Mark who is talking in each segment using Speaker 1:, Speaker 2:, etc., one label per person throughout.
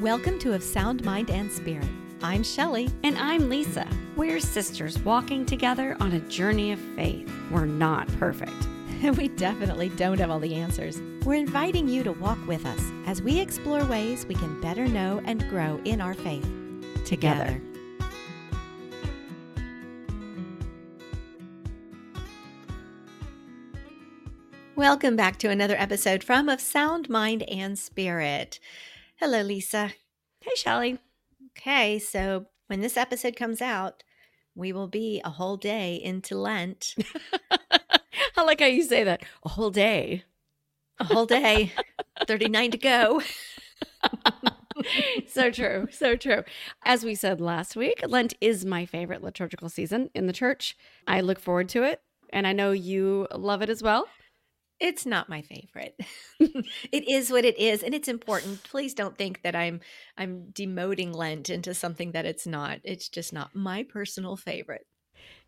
Speaker 1: Welcome to Of Sound Mind and Spirit. I'm Shelley.
Speaker 2: And I'm Lisa. We're sisters walking together on a journey of faith. We're not perfect.
Speaker 1: And we definitely don't have all the answers. We're inviting you to walk with us as we explore ways we can better know and grow in our faith together. Welcome back to another episode from Of Sound Mind and Spirit. Hello, Lisa.
Speaker 2: Hey, Shelly.
Speaker 1: Okay, so when this episode comes out, we will be a whole day into Lent.
Speaker 2: I like how you say that. A whole day.
Speaker 1: A whole day. 39 to go.
Speaker 2: so true. So true. As we said last week, Lent is my favorite liturgical season in the church. I look forward to it, and I know you love it as well.
Speaker 1: It's not my favorite. it is what it is and it's important. Please don't think that I'm I'm demoting Lent into something that it's not. It's just not my personal favorite.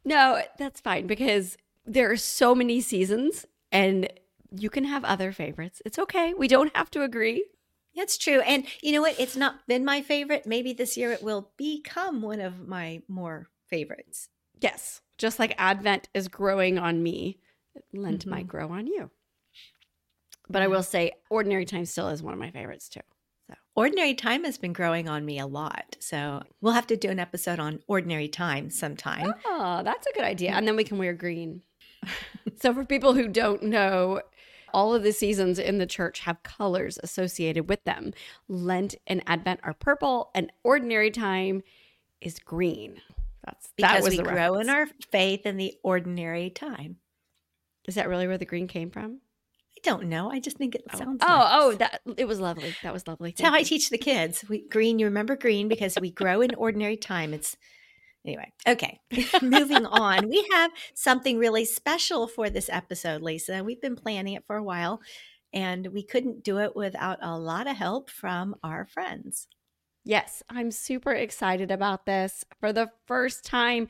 Speaker 2: No, that's fine because there are so many seasons and you can have other favorites. It's okay. We don't have to agree.
Speaker 1: That's true. And you know what? It's not been my favorite. Maybe this year it will become one of my more favorites.
Speaker 2: Yes. Just like Advent is growing on me, Lent mm-hmm. might grow on you. But I will say, Ordinary Time still is one of my favorites too.
Speaker 1: So Ordinary Time has been growing on me a lot. So we'll have to do an episode on Ordinary Time sometime.
Speaker 2: Oh, that's a good idea. Mm. And then we can wear green. so for people who don't know, all of the seasons in the church have colors associated with them. Lent and Advent are purple, and Ordinary Time is green.
Speaker 1: That's because that was we grow in our faith in the ordinary time.
Speaker 2: Is that really where the green came from?
Speaker 1: Don't know. I just think it
Speaker 2: oh.
Speaker 1: sounds.
Speaker 2: Oh, nice. oh, that it was lovely. That was lovely.
Speaker 1: It's how I teach the kids. We green. You remember green because we grow in ordinary time. It's anyway. Okay, moving on. We have something really special for this episode, Lisa. We've been planning it for a while, and we couldn't do it without a lot of help from our friends.
Speaker 2: Yes, I'm super excited about this. For the first time,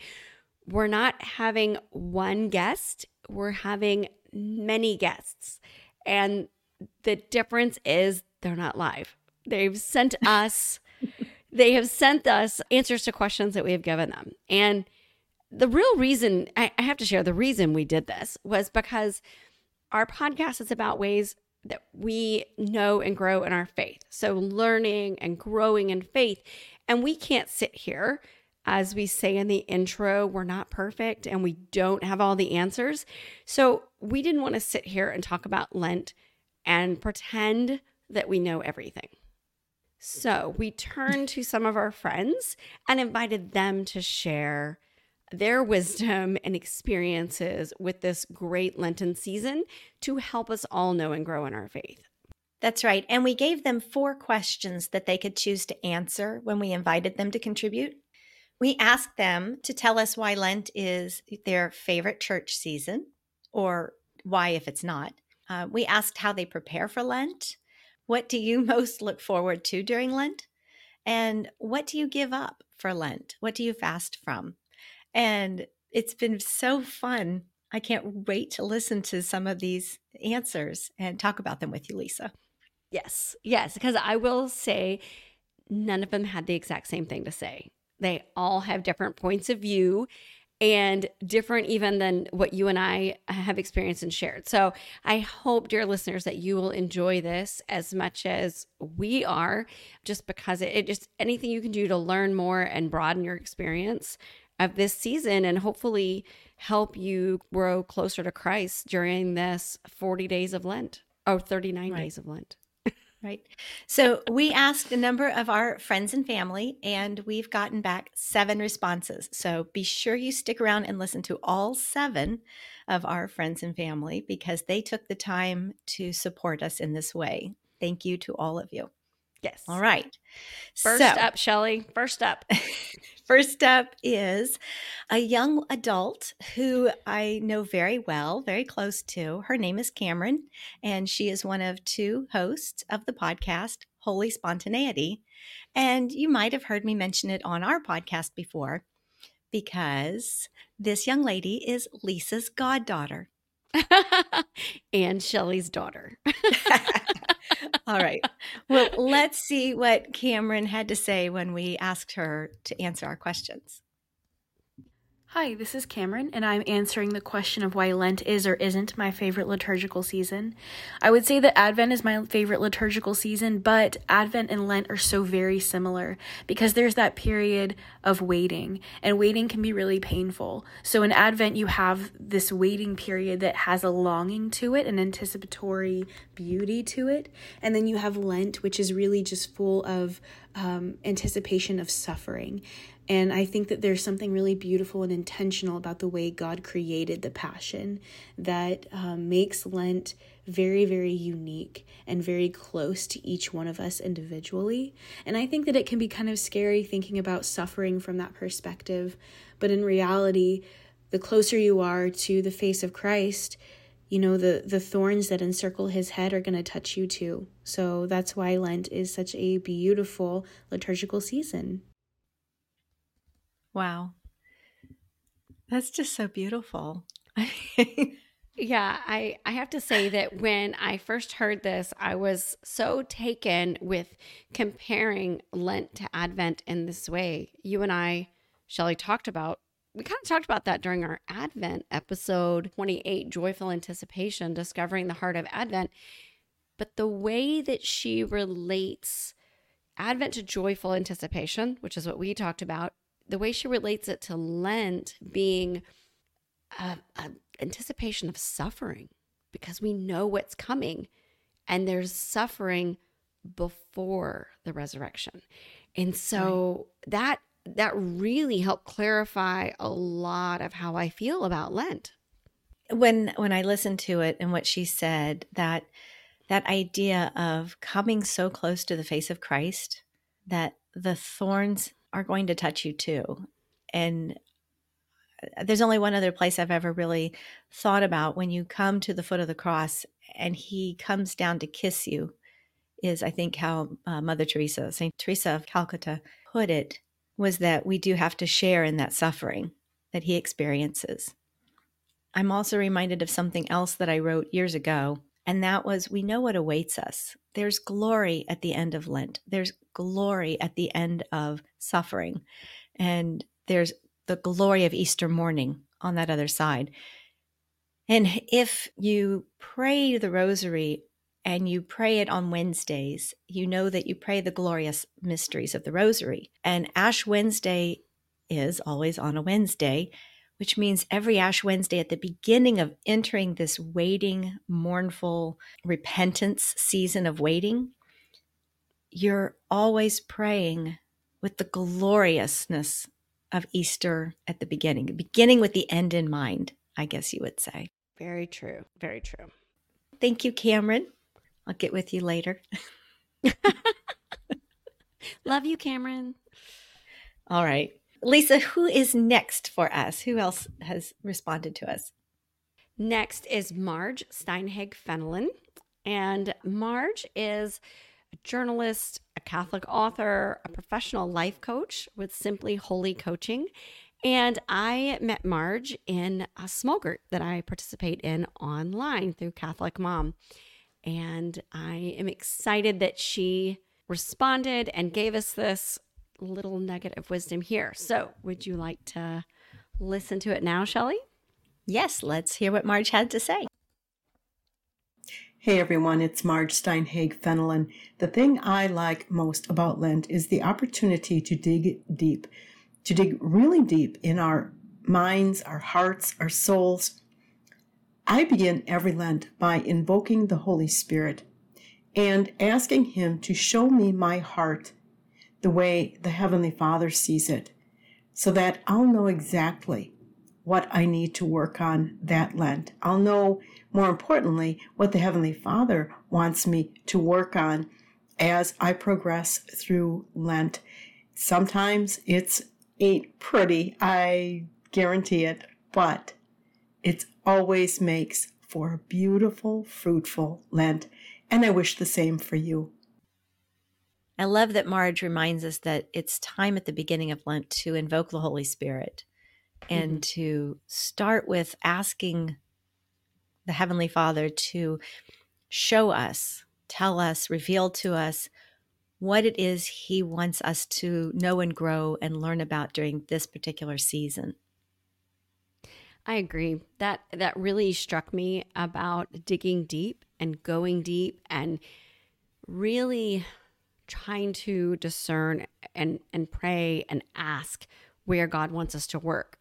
Speaker 2: we're not having one guest. We're having many guests. And the difference is they're not live. They've sent us, they have sent us answers to questions that we have given them. And the real reason, I, I have to share, the reason we did this was because our podcast is about ways that we know and grow in our faith. So, learning and growing in faith. And we can't sit here as we say in the intro, we're not perfect and we don't have all the answers. So we didn't want to sit here and talk about Lent and pretend that we know everything. So we turned to some of our friends and invited them to share their wisdom and experiences with this great Lenten season to help us all know and grow in our faith.
Speaker 1: That's right. And we gave them four questions that they could choose to answer when we invited them to contribute. We asked them to tell us why Lent is their favorite church season, or why if it's not. Uh, we asked how they prepare for Lent. What do you most look forward to during Lent? And what do you give up for Lent? What do you fast from? And it's been so fun. I can't wait to listen to some of these answers and talk about them with you, Lisa.
Speaker 2: Yes, yes, because I will say none of them had the exact same thing to say. They all have different points of view and different even than what you and I have experienced and shared. So I hope, dear listeners, that you will enjoy this as much as we are, just because it, it just anything you can do to learn more and broaden your experience of this season and hopefully help you grow closer to Christ during this 40 days of Lent. or 39 right. days of Lent.
Speaker 1: Right. So we asked a number of our friends and family, and we've gotten back seven responses. So be sure you stick around and listen to all seven of our friends and family because they took the time to support us in this way. Thank you to all of you.
Speaker 2: Yes.
Speaker 1: All right.
Speaker 2: First so, up, Shelley. First up.
Speaker 1: first up is a young adult who I know very well, very close to. Her name is Cameron, and she is one of two hosts of the podcast Holy Spontaneity. And you might have heard me mention it on our podcast before because this young lady is Lisa's goddaughter.
Speaker 2: and Shelley's daughter.
Speaker 1: All right. Well, let's see what Cameron had to say when we asked her to answer our questions.
Speaker 3: Hi, this is Cameron, and I'm answering the question of why Lent is or isn't my favorite liturgical season. I would say that Advent is my favorite liturgical season, but Advent and Lent are so very similar because there's that period of waiting, and waiting can be really painful. So in Advent, you have this waiting period that has a longing to it, an anticipatory beauty to it, and then you have Lent, which is really just full of um, anticipation of suffering. And I think that there's something really beautiful and intentional about the way God created the Passion that um, makes Lent very, very unique and very close to each one of us individually. And I think that it can be kind of scary thinking about suffering from that perspective. But in reality, the closer you are to the face of Christ, you know the the thorns that encircle his head are going to touch you too so that's why lent is such a beautiful liturgical season
Speaker 1: Wow. That's just so beautiful.
Speaker 2: yeah, I, I have to say that when I first heard this, I was so taken with comparing Lent to Advent in this way. You and I, Shelly, talked about, we kind of talked about that during our Advent episode 28 Joyful Anticipation, Discovering the Heart of Advent. But the way that she relates Advent to joyful anticipation, which is what we talked about, the way she relates it to Lent being a, a anticipation of suffering because we know what's coming and there's suffering before the resurrection. And so right. that that really helped clarify a lot of how I feel about Lent.
Speaker 1: When when I listened to it and what she said that that idea of coming so close to the face of Christ that the thorns are going to touch you too. And uh, there's only one other place I've ever really thought about when you come to the foot of the cross and he comes down to kiss you, is I think how uh, Mother Teresa, St. Teresa of Calcutta, put it was that we do have to share in that suffering that he experiences. I'm also reminded of something else that I wrote years ago, and that was we know what awaits us. There's glory at the end of Lent. There's glory at the end of suffering. And there's the glory of Easter morning on that other side. And if you pray the rosary and you pray it on Wednesdays, you know that you pray the glorious mysteries of the rosary. And Ash Wednesday is always on a Wednesday, which means every Ash Wednesday at the beginning of entering this waiting, mournful repentance season of waiting, you're always praying with the gloriousness of Easter at the beginning, beginning with the end in mind, I guess you would say.
Speaker 2: Very true. Very true.
Speaker 1: Thank you, Cameron. I'll get with you later.
Speaker 2: Love you, Cameron.
Speaker 1: All right. Lisa, who is next for us? Who else has responded to us?
Speaker 2: Next is Marge Steinhage Fenelon. And Marge is a journalist, a Catholic author, a professional life coach with Simply Holy Coaching. And I met Marge in a small group that I participate in online through Catholic Mom. And I am excited that she responded and gave us this little nugget of wisdom here. So, would you like to listen to it now, Shelly?
Speaker 1: Yes, let's hear what Marge had to say.
Speaker 4: Hey everyone, it's Marge Steinhage Fenelon. The thing I like most about Lent is the opportunity to dig deep, to dig really deep in our minds, our hearts, our souls. I begin every Lent by invoking the Holy Spirit and asking Him to show me my heart the way the Heavenly Father sees it, so that I'll know exactly what I need to work on that Lent. I'll know more importantly, what the Heavenly Father wants me to work on as I progress through Lent. Sometimes it's ain't pretty, I guarantee it, but it always makes for a beautiful, fruitful Lent. And I wish the same for you.
Speaker 1: I love that Marge reminds us that it's time at the beginning of Lent to invoke the Holy Spirit and mm-hmm. to start with asking the Heavenly Father to show us, tell us, reveal to us what it is He wants us to know and grow and learn about during this particular season.
Speaker 2: I agree. That that really struck me about digging deep and going deep and really trying to discern and and pray and ask where God wants us to work.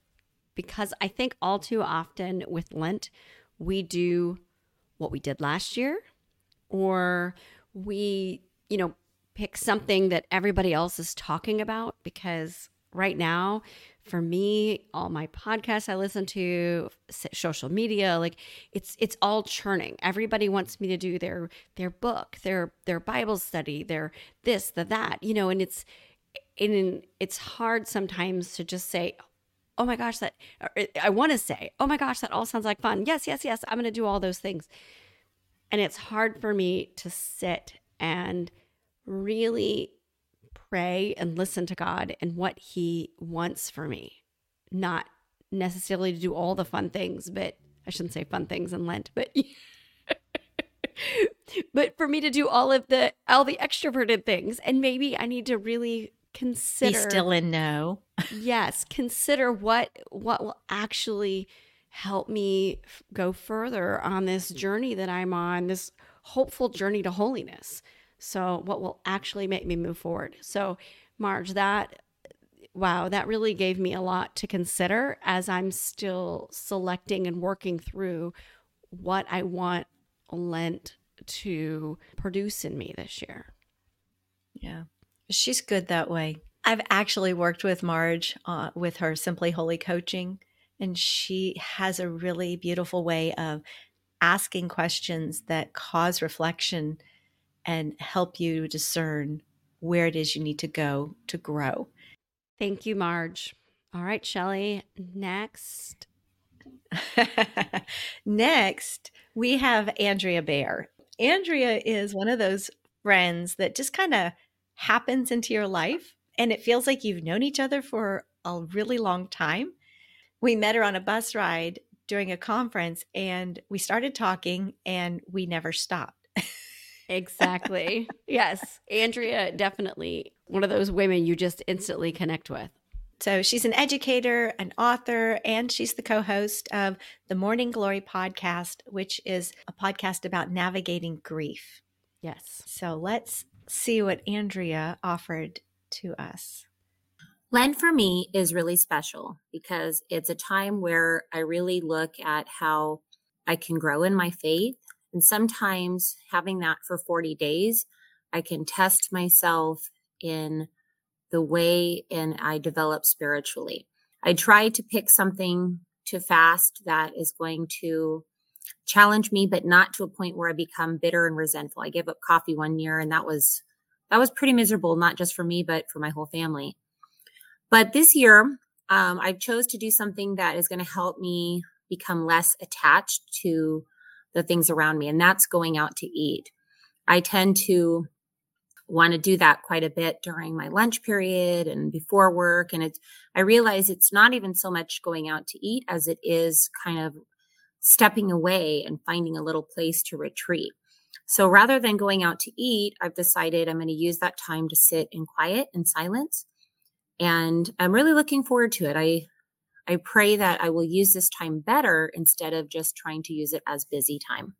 Speaker 2: Because I think all too often with Lent, we do what we did last year or we, you know, pick something that everybody else is talking about because right now for me all my podcasts i listen to social media like it's it's all churning. Everybody wants me to do their their book their their bible study their this the that you know and it's and it's hard sometimes to just say oh my gosh that i want to say oh my gosh that all sounds like fun. Yes yes yes i'm going to do all those things. And it's hard for me to sit and really pray and listen to God and what He wants for me. Not necessarily to do all the fun things, but I shouldn't say fun things in Lent, but but for me to do all of the all the extroverted things and maybe I need to really consider
Speaker 1: Be still in no.
Speaker 2: yes, consider what what will actually help me go further on this journey that I'm on, this hopeful journey to holiness. So, what will actually make me move forward? So, Marge, that wow, that really gave me a lot to consider as I'm still selecting and working through what I want Lent to produce in me this year.
Speaker 1: Yeah, she's good that way. I've actually worked with Marge uh, with her Simply Holy coaching, and she has a really beautiful way of asking questions that cause reflection and help you discern where it is you need to go to grow.
Speaker 2: Thank you, Marge. All right, Shelly, next.
Speaker 1: next, we have Andrea Bear. Andrea is one of those friends that just kind of happens into your life and it feels like you've known each other for a really long time. We met her on a bus ride during a conference and we started talking and we never stopped.
Speaker 2: Exactly. yes. Andrea, definitely one of those women you just instantly connect with.
Speaker 1: So she's an educator, an author, and she's the co host of the Mourning Glory podcast, which is a podcast about navigating grief.
Speaker 2: Yes.
Speaker 1: So let's see what Andrea offered to us.
Speaker 5: Lent for me is really special because it's a time where I really look at how I can grow in my faith and sometimes having that for 40 days, I can test myself in the way and I develop spiritually. I try to pick something to fast that is going to challenge me, but not to a point where I become bitter and resentful. I gave up coffee one year and that was, that was pretty miserable, not just for me, but for my whole family. But this year, um, I chose to do something that is going to help me become less attached to the things around me, and that's going out to eat. I tend to want to do that quite a bit during my lunch period and before work. And it's, I realize it's not even so much going out to eat as it is kind of stepping away and finding a little place to retreat. So rather than going out to eat, I've decided I'm going to use that time to sit in quiet and silence. And I'm really looking forward to it. I I pray that I will use this time better instead of just trying to use it as busy time.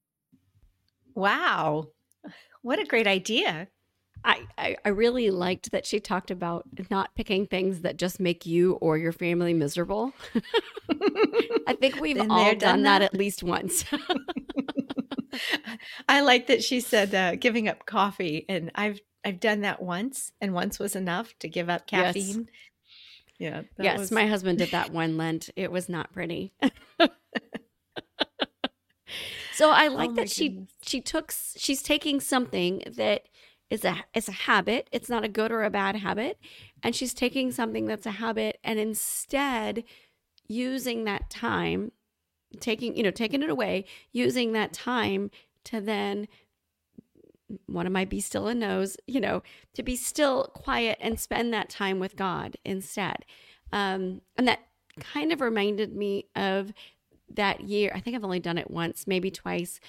Speaker 1: Wow. What a great idea.
Speaker 2: I, I, I really liked that she talked about not picking things that just make you or your family miserable. I think we've Been all there, done, done that. that at least once.
Speaker 1: I like that she said uh, giving up coffee, and I've I've done that once, and once was enough to give up caffeine. Yes.
Speaker 2: Yeah. Yes, was... my husband did that one Lent. It was not pretty. so I like oh that she goodness. she took she's taking something that is a is a habit. It's not a good or a bad habit, and she's taking something that's a habit and instead using that time taking you know taking it away using that time to then one of my be still and knows, you know, to be still quiet and spend that time with God instead. Um, and that kind of reminded me of that year. I think I've only done it once, maybe twice.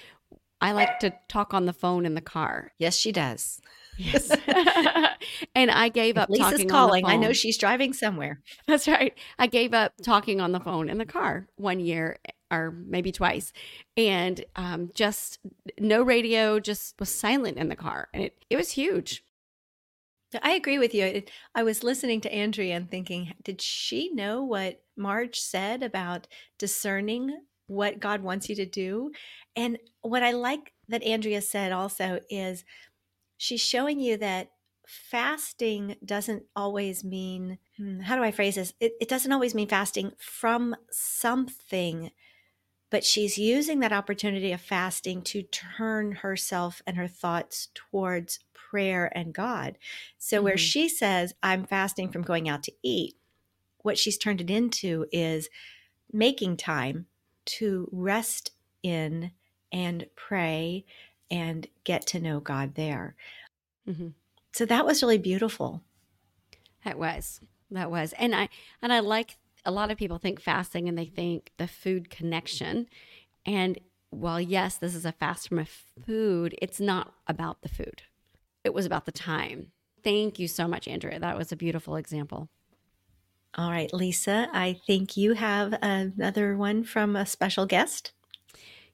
Speaker 2: I like to talk on the phone in the car.
Speaker 1: Yes, she does.
Speaker 2: Yes. and I gave up
Speaker 1: Lisa's
Speaker 2: talking
Speaker 1: calling.
Speaker 2: on the
Speaker 1: I know she's driving somewhere.
Speaker 2: That's right. I gave up talking on the phone in the car one year or maybe twice. And um, just no radio, just was silent in the car. And it, it was huge.
Speaker 1: I agree with you. I was listening to Andrea and thinking, did she know what Marge said about discerning what God wants you to do? And what I like that Andrea said also is she's showing you that fasting doesn't always mean, hmm, how do I phrase this? It, it doesn't always mean fasting from something, but she's using that opportunity of fasting to turn herself and her thoughts towards prayer and God. So, where
Speaker 2: Mhm.
Speaker 1: she says, I'm fasting from going out to eat, what she's turned it into is making time to rest in and pray and get to know God there.
Speaker 2: hmm
Speaker 1: So, that was really beautiful.
Speaker 2: That was. That was. And I and I like a lot of people think fasting and they think the food connection. And while yes, this is a fast from a food, it's not about the food. It was about the time. Thank you so much, Andrea. That was a beautiful example.
Speaker 1: All right, Lisa, I think you have another one from a special guest.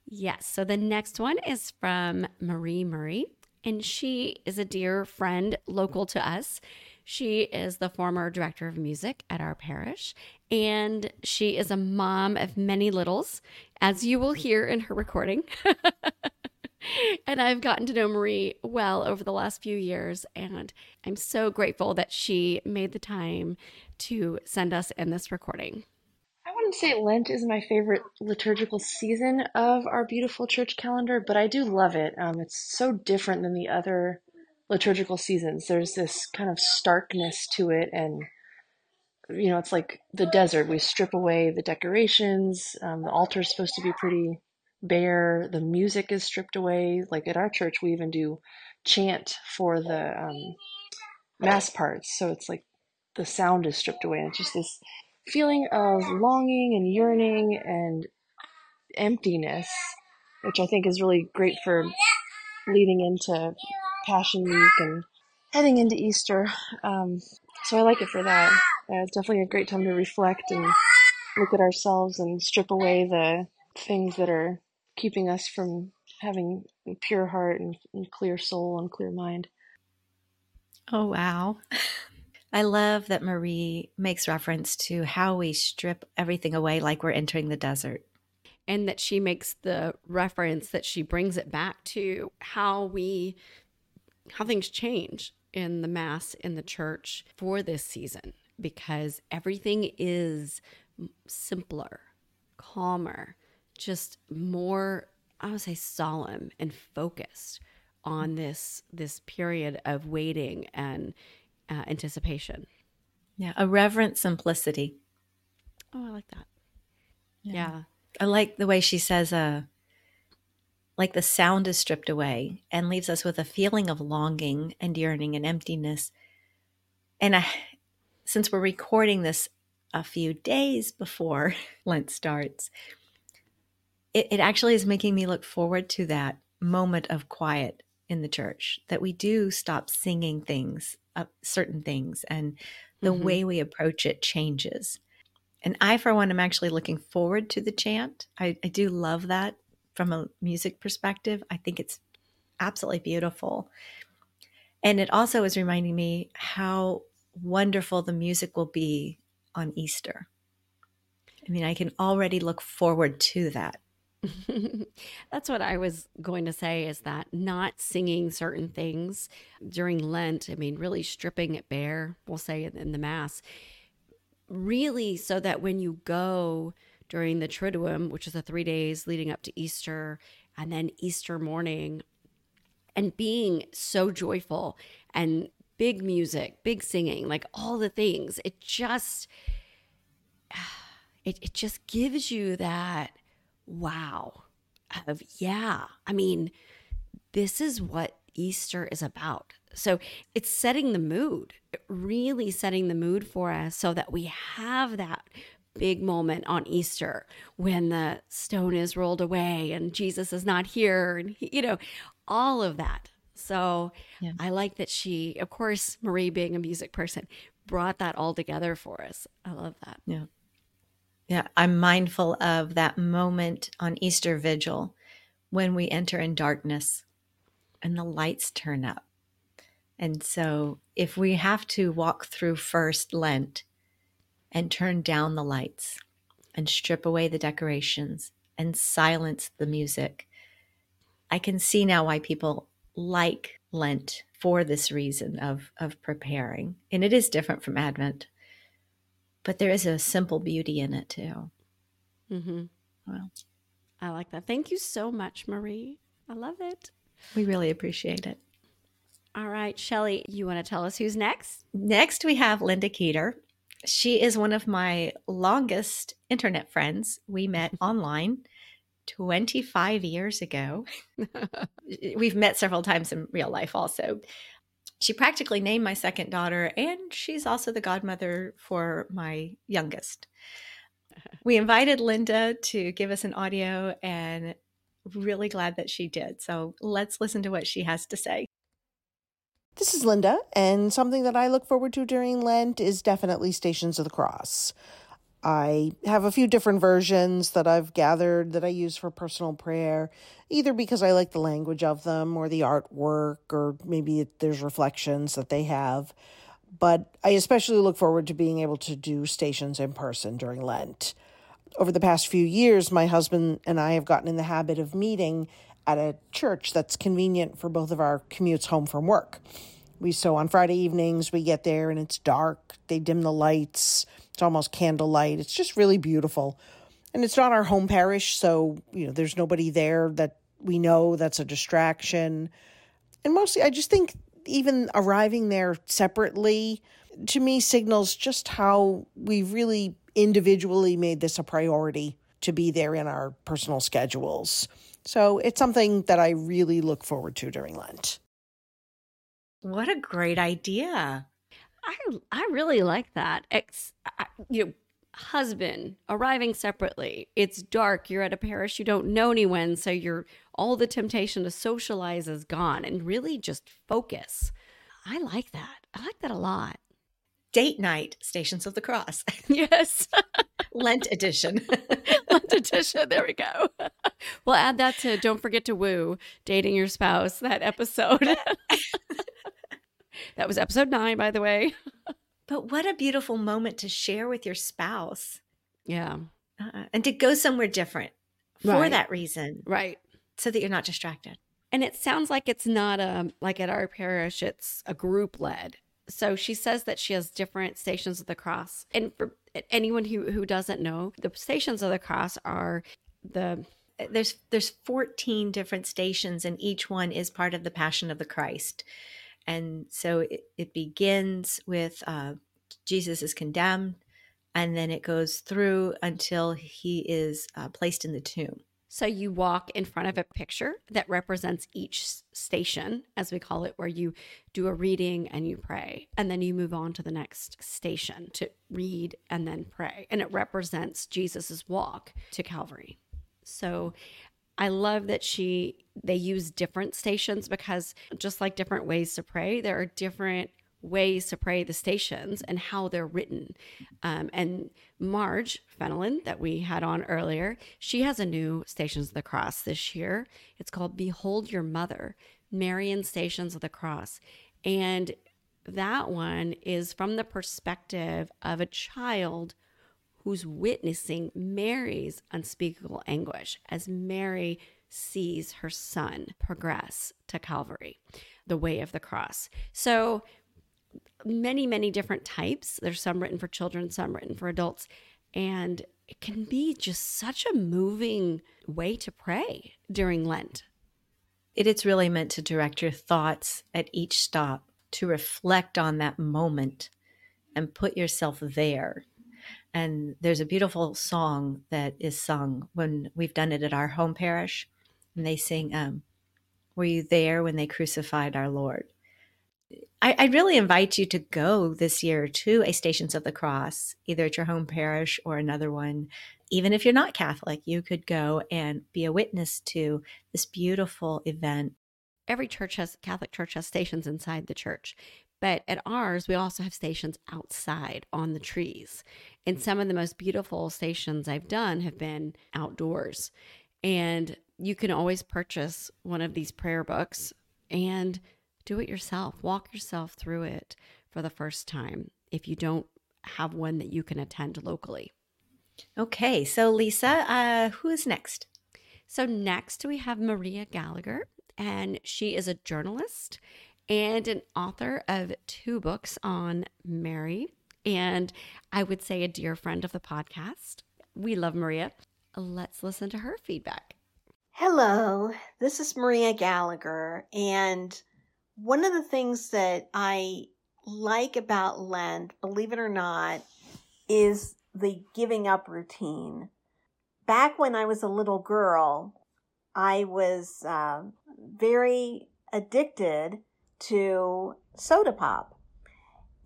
Speaker 2: Yes. So the next one is from Marie Murray, and she is a dear friend local to us. She is the former director of music at our parish, and she is a mom of many littles, as you will hear in her recording. and I've gotten to know Marie well over the last few years, and I'm so grateful that she made the time to send us in this recording.
Speaker 6: I wouldn't say Lent is my favorite liturgical season of our beautiful church calendar, but I do love it. Um, it's so different than the other liturgical seasons. There's this kind of starkness to it, and you know, it's like the desert. We strip away the decorations. Um, the is supposed to be pretty bare. The music is stripped away. Like at our church, we even do chant for the um, mass parts, so it's like the sound is stripped away. And it's just this feeling of longing and yearning and emptiness, which I think is really great for leading into Passion Week and heading into Easter. Um, so I like it for that. Uh, it's definitely a great time to reflect and look at ourselves and strip away the things that are keeping us from having a pure heart and, and clear soul and clear mind.
Speaker 1: Oh, wow. I love that Marie makes reference to how we strip everything away like we're entering the desert.
Speaker 2: and that she makes the reference that she brings it back to how we how things change in the mass in the church for this season because everything is simpler calmer just more i would say solemn and focused on this this period of waiting and uh, anticipation
Speaker 1: Yeah, a reverent simplicity.
Speaker 2: oh i like that yeah.
Speaker 1: I like the way she says, uh, like the sound is stripped away and leaves us with a feeling of longing and yearning and emptiness. And I, since we're recording this a few days before Lent starts, it, it actually is making me look forward to that moment of quiet in the church that we do stop singing things, uh, certain things, and the
Speaker 2: Mhm.
Speaker 1: way we approach it changes. And I, for one, am actually looking forward to the chant. I, I do love that from a music perspective. I think it's absolutely beautiful. And it also is reminding me how wonderful the music will be on Easter. I mean, I can already look forward to that.
Speaker 2: That's what I was going to say is that not singing certain things during Lent, I mean, really stripping it bare, we'll say in, the Mass, really so that when you go during the Triduum, which is the three days leading up to Easter, and then Easter morning, and being so joyful and big music, big singing, like all the things, it just. It, it just gives you that wow of yeah i mean this is what easter is about so it's setting the mood really setting the mood for us so that we have that big moment on Easter when the stone is rolled away and Jesus is not here and you know all of that. So yeah. I like that she of course Marie being a music person brought that all together for us. I love that.
Speaker 1: Yeah. Yeah, I'm mindful of that moment on Easter Vigil when we enter in darkness and the lights turn up. And so, if we have to walk through first Lent and turn down the lights and strip away the decorations and silence the music, I can see now why people like Lent for this reason of, of preparing. And it is different from Advent but there is a simple beauty in it too.
Speaker 2: Mm-hmm.
Speaker 1: Well,
Speaker 2: I like that. Thank you so much, Marie. I love it.
Speaker 1: We really appreciate it.
Speaker 2: All right, Shelly, you want to tell us who's next?
Speaker 1: Next, we have Linda Kueter. She is one of my longest internet friends. We met online 25 years ago. We've met several times in real life also she practically named my second daughter, and she's also the godmother for my youngest. We invited Linda to give us an audio, and really glad that she did. So let's listen to what she has to say.
Speaker 7: This is Linda, and something that I look forward to during Lent is definitely Stations of the Cross. I have a few different versions that I've gathered that I use for personal prayer, either because I like the language of them or the artwork, or maybe there's reflections that they have. But I especially look forward to being able to do stations in person during Lent. Over the past few years, my husband and I have gotten in the habit of meeting at a church that's convenient for both of our commutes home from work. We so on Friday evenings we get there and it's dark. They dim the lights. It's almost candlelight. It's just really beautiful. And it's not our home parish, so you know, there's nobody there that we know that's a distraction. And mostly I just think even arriving there separately to me signals just how we really individually made this a priority to be there in our personal schedules. So it's something that I really look forward to during Lent.
Speaker 1: What a great idea.
Speaker 2: I I really like that. Ex, I, you know, husband arriving separately. It's dark. You're at a parish. You don't know anyone, so you're all the temptation to socialize is gone, and really just focus. I like that. I like that a lot.
Speaker 1: Date night, Stations of the Cross.
Speaker 2: Yes.
Speaker 1: Lent edition.
Speaker 2: Lent edition. There we go. We'll add that to Don't Forget to Woo, Dating Your Spouse, that episode. That was episode nine, by the way.
Speaker 1: but what a beautiful moment to share with your spouse.
Speaker 2: Yeah.
Speaker 1: Uh, and to go somewhere different for right. that reason.
Speaker 2: Right.
Speaker 1: So that you're not distracted.
Speaker 2: And it sounds like it's not a, um, like at our parish, it's a group led. So she says that she has different stations of the cross. And for anyone who, who doesn't know, the stations of the cross are the
Speaker 1: there's there's 14 different stations and each one is part of the passion of the christ and so it, it begins with uh, Jesus is condemned, and then it goes through until he is uh, placed in the tomb.
Speaker 2: So you walk in front of a picture that represents each station, as we call it, where you do a reading and you pray. And then you move on to the next station to read and then pray. And it represents Jesus's walk to Calvary. So I love that she they use different stations because just like different ways to pray, there are different ways to pray the stations and how they're written. Um, and Marge Fenelon, that we had on earlier, she has a new Stations of the Cross this year. It's called Behold Your Mother, Marian Stations of the Cross. And that one is from the perspective of a child who's witnessing Mary's unspeakable anguish as Mary sees her son progress to Calvary, the way of the cross. So, many, many different types. There's some written for children, some written for adults. And it can be just such a moving way to pray during Lent.
Speaker 1: It is really meant to direct your thoughts at each stop, to reflect on that moment and put yourself there and there's a beautiful song that is sung when we've done it at our home parish. And they sing, um, Were you there when they crucified our Lord? I, I really invite you to go this year to a Stations of the Cross, either at your home parish or another one. Even if you're not Catholic, you could go and be a witness to this beautiful event.
Speaker 2: Every church has, Catholic church has stations inside the church. But at ours, we also have stations outside on the trees. And some of the most beautiful stations I've done have been outdoors. And you can always purchase one of these prayer books and do it yourself. Walk yourself through it for the first time if you don't have one that you can attend locally.
Speaker 1: Okay, so Lisa, uh, who is next?
Speaker 2: So, next we have Maria Gallagher, and she is a journalist and an author of two books on Mary. And I would say a dear friend of the podcast. We love Maria. Let's listen to her feedback.
Speaker 8: Hello, this is Maria Gallagher. And one of the things that I like about Lent, believe it or not, is the giving up routine. Back when I was a little girl, I was uh, very addicted to soda pop.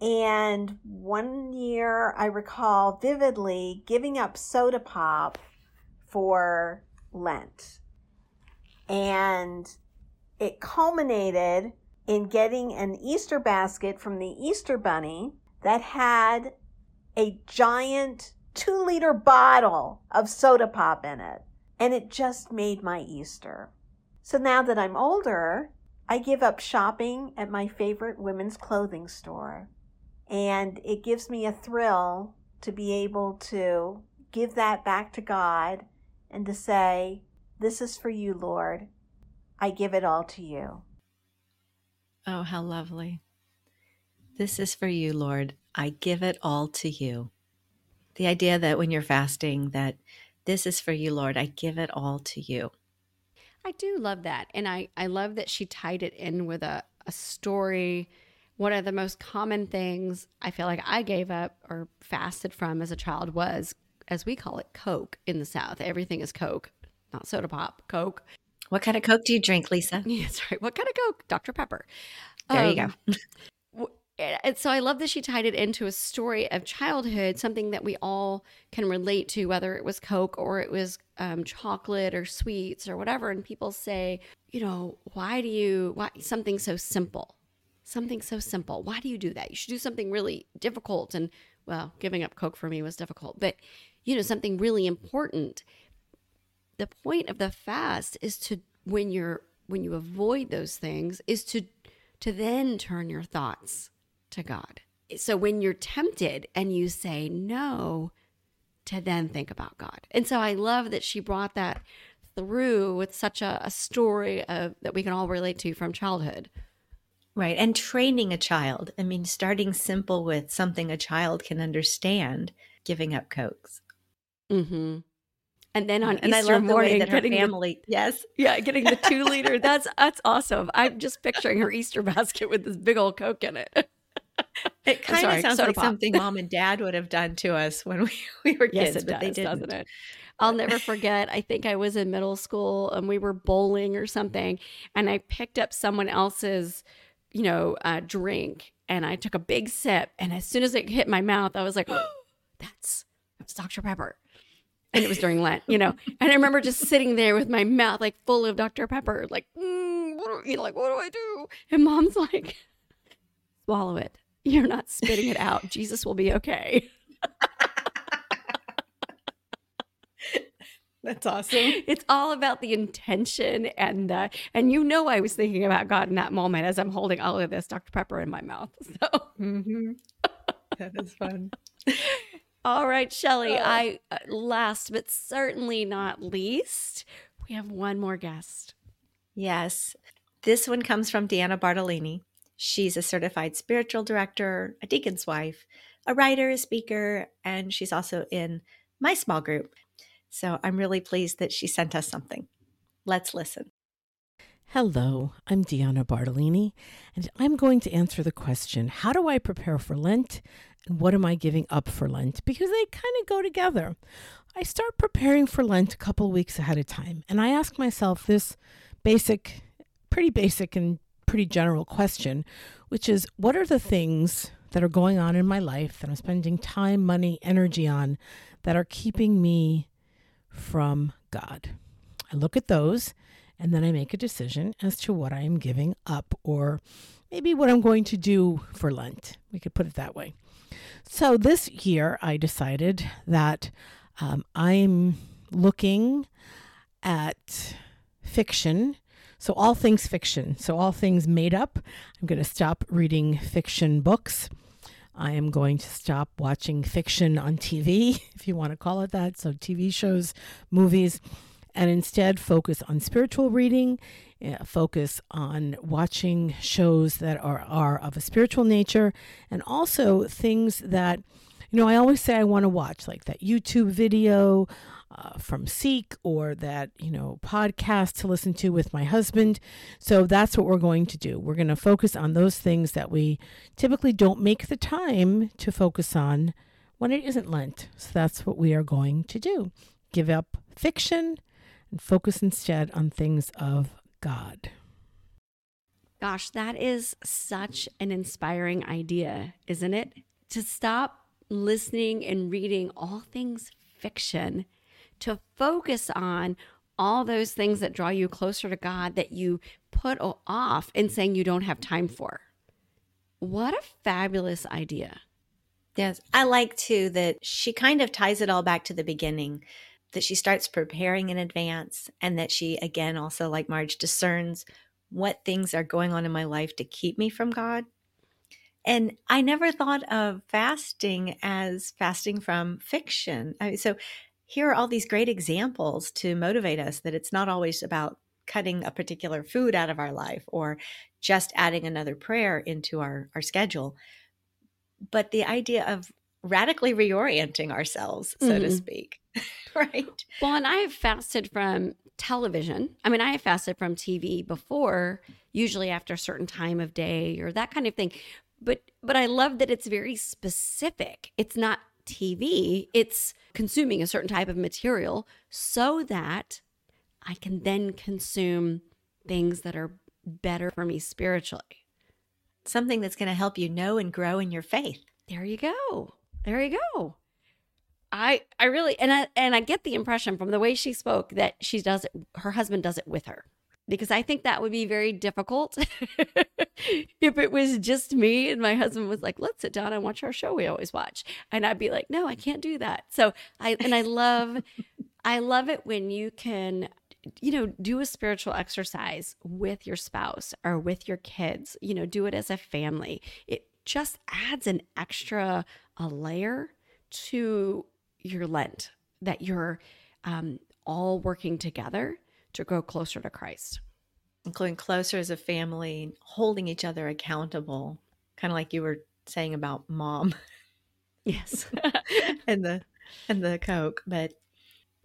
Speaker 8: And one year I recall vividly giving up soda pop for Lent. And it culminated in getting an Easter basket from the Easter Bunny that had a giant two liter bottle of soda pop in it. And it just made my Easter. So now that I'm older, I give up shopping at my favorite women's clothing store. And it gives me a thrill to be able to give that back to God and to say, This is for you, Lord. I give it all to you.
Speaker 1: Oh, how lovely. This is for you, Lord. I give it all to you. The idea that when you're fasting, that this is for you, Lord, I give it all to you.
Speaker 2: I do love that. And I, I love that she tied it in with a, a story. One of the most common things I feel like I gave up or fasted from as a child was, as we call it, Coke in the South. Everything is Coke, not soda pop, Coke.
Speaker 1: What kind of Coke do you drink, Lisa?
Speaker 2: That's right. What kind of Coke? Dr. Pepper.
Speaker 1: There um, you go.
Speaker 2: and so I love that she tied it into a story of childhood, something that we all can relate to, whether it was Coke or it was um, chocolate or sweets or whatever. And people say, you know, why do you, why something so simple? Something so simple. Why do you do that? You should do something really difficult. And well, giving up Coke for me was difficult, but you know, something really important. The point of the fast is to, when you're, when you avoid those things, is to, to then turn your thoughts to God. So when you're tempted and you say no, to then think about God. And so I love that she brought that through with such a, a story of, that we can all relate to from childhood.
Speaker 1: Right. And training a child. I mean, starting simple with something a child can understand, giving up Cokes.
Speaker 2: Mm-hmm. And then on and Easter morning,
Speaker 1: that getting family,
Speaker 2: the, yes, yeah, getting the two liter. That's that's awesome. I'm just picturing her Easter basket with this big old Coke in it.
Speaker 1: It kind of sounds like pop. something mom and dad would have done to us when we, we were kids,
Speaker 2: yes,
Speaker 1: but
Speaker 2: does,
Speaker 1: they didn't.
Speaker 2: Doesn't it? I'll never forget. I think I was in middle school and we were bowling or something, and I picked up someone else's, you know, uh, drink, and I took a big sip, and as soon as it hit my mouth, I was like, oh, "That's that's Dr Pepper." And it was during Lent, you know. And I remember just sitting there with my mouth like full of Dr Pepper, like, mm, what do, you know, like what do I do? And mom's like, "Swallow it." You're not spitting it out. Jesus will be okay.
Speaker 1: That's awesome.
Speaker 2: It's all about the intention and uh, and you know I was thinking about God in that moment as I'm holding all of this Dr Pepper in my mouth. So
Speaker 1: mm-hmm. that is fun.
Speaker 2: all right, Shelly. Uh, I uh, last but certainly not least, we have one more guest.
Speaker 1: Yes, this one comes from Deanna Bartalini. She's a certified spiritual director, a deacon's wife, a writer, a speaker, and she's also in my small group. So I'm really pleased that she sent us something. Let's listen.
Speaker 9: Hello, I'm Deanna Bartalini, and I'm going to answer the question How do I prepare for Lent? And what am I giving up for Lent? Because they kind of go together. I start preparing for Lent a couple weeks ahead of time, and I ask myself this basic, pretty basic and pretty general question, which is what are the things that are going on in my life that I'm spending time, money, energy on that are keeping me from God? I look at those and then I make a decision as to what I am giving up or maybe what I'm going to do for Lent. We could put it that way. So this year I decided that um, I'm looking at fiction. So, all things fiction. So, all things made up. I'm going to stop reading fiction books. I am going to stop watching fiction on TV, if you want to call it that. So, TV shows, movies, and instead focus on spiritual reading, uh, focus on watching shows that are, are of a spiritual nature, and also things that, you know, I always say I want to watch, like that YouTube video uh, from Seek or that, you know, podcast to listen to with my husband. So that's what we're going to do. We're going to focus on those things that we typically don't make the time to focus on when it isn't Lent. So that's what we are going to do. Give up fiction and focus instead on things of God.
Speaker 2: Gosh, that is such an inspiring idea, isn't it? To stop listening and reading all things fiction to focus on all those things that draw you closer to God that you put off and saying you don't have time for. What a fabulous idea.
Speaker 1: Yes. I like too that she kind of ties it all back to the beginning, that she starts preparing in advance, and that she, again, also like Marge, discerns what things are going on in my life to keep me from God. And I never thought of fasting as fasting from fiction. I mean, so here are all these great examples to motivate us that it's not always about cutting a particular food out of our life or just adding another prayer into our, our schedule, but the idea of radically reorienting ourselves, so mm-hmm. to speak. right.
Speaker 2: Well, and I have fasted from television. I mean, I have fasted from TV before, usually after a certain time of day or that kind of thing. But but I love that it's very specific. It's not TV, it's consuming a certain type of material so that I can then consume things that are better for me spiritually.
Speaker 1: Something that's going to help you know and grow in your faith.
Speaker 2: There you go. There you go. I I really and I and I get the impression from the way she spoke that she does it her husband does it with her because I think that would be very difficult if it was just me and my husband was like, let's sit down and watch our show we always watch. And I'd be like, no, I can't do that. So I, and I love, I love it when you can, you know, do a spiritual exercise with your spouse or with your kids, you know, do it as a family. It just adds an extra a layer to your Lent that you're um, all working together to grow closer to Christ.
Speaker 1: Including closer as a family, holding each other accountable, kind of like you were saying about mom.
Speaker 2: Yes.
Speaker 1: and the and the Coke. But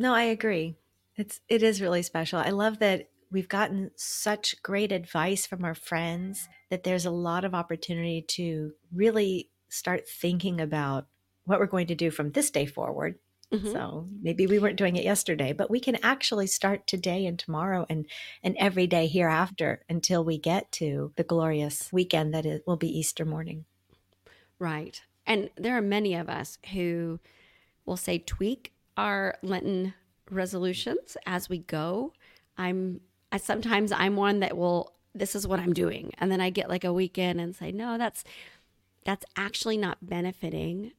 Speaker 1: no, I agree. It's it is really special. I love that we've gotten such great advice from our friends that there's a lot of opportunity to really start thinking about what we're going to do from this day forward Mm-hmm. So maybe we weren't doing it yesterday, but we can actually start today and tomorrow and and every day hereafter until we get to the glorious weekend that it will be Easter morning.
Speaker 2: Right. And there are many of us who will say tweak our Lenten resolutions as we go. I'm I sometimes I'm one that will this is what I'm doing and then I get like a weekend and say no that's that's actually not benefiting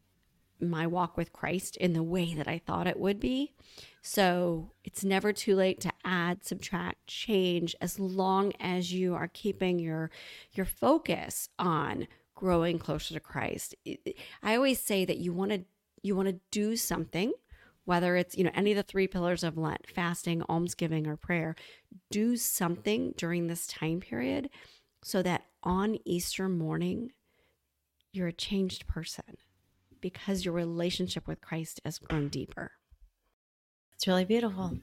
Speaker 2: my walk with Christ in the way that I thought it would be. So it's never too late to add, subtract, change as long as you are keeping your your focus on growing closer to Christ. I always say that you want to you want to do something whether it's you know any of the three pillars of Lent, fasting, almsgiving or prayer, do something during this time period so that on Easter morning you're a changed person because your relationship with Christ has grown deeper.
Speaker 1: It's really beautiful.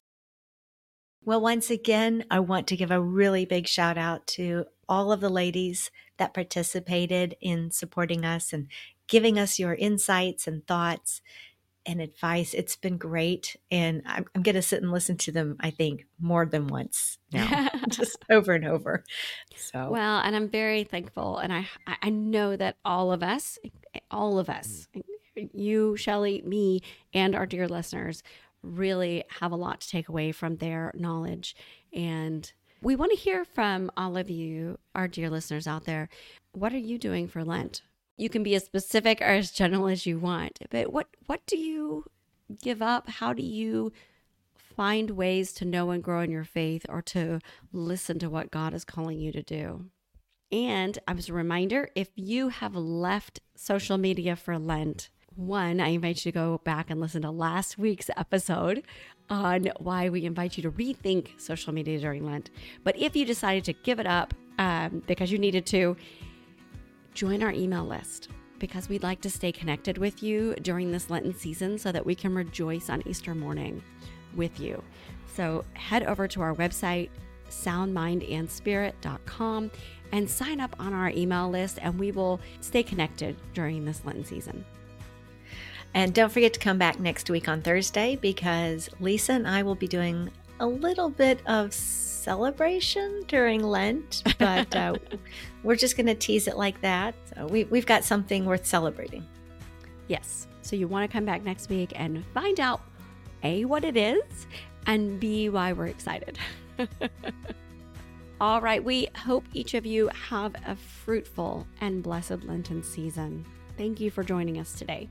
Speaker 1: Well, once again, I want to give a really big shout out to all of the ladies that participated in supporting us and giving us your insights and thoughts. And advice. It's been great. And I'm, I'm going to sit and listen to them, I think, more than once now, just over and over. So,
Speaker 2: well, and I'm very thankful. And I, I know that all of us, all of us, mm. you, Shelly, me, and our dear listeners really have a lot to take away from their knowledge. And we want to hear from all of you, our dear listeners out there. What are you doing for Lent? You can be as specific or as general as you want, but what what do you give up? How do you find ways to know and grow in your faith or to listen to what God is calling you to do? And as a reminder, if you have left social media for Lent, one, I invite you to go back and listen to last week's episode on why we invite you to rethink social media during Lent. But if you decided to give it up um, because you needed to, join our email list because we'd like to stay connected with you during this Lenten season so that we can rejoice on Easter morning with you. So head over to our website, soundmindandspirit.com, and sign up on our email list, and we will stay connected during this Lenten season.
Speaker 1: And don't forget to come back next week on Thursday because Lisa and I will be doing a little bit of celebration during Lent, but uh, we're just going to tease it like that. So we, we've got something worth celebrating.
Speaker 2: Yes. So you want to come back next week and find out A, what it is, and B, why we're excited. All right. We hope each of you have a fruitful and blessed Lenten season. Thank you for joining us today.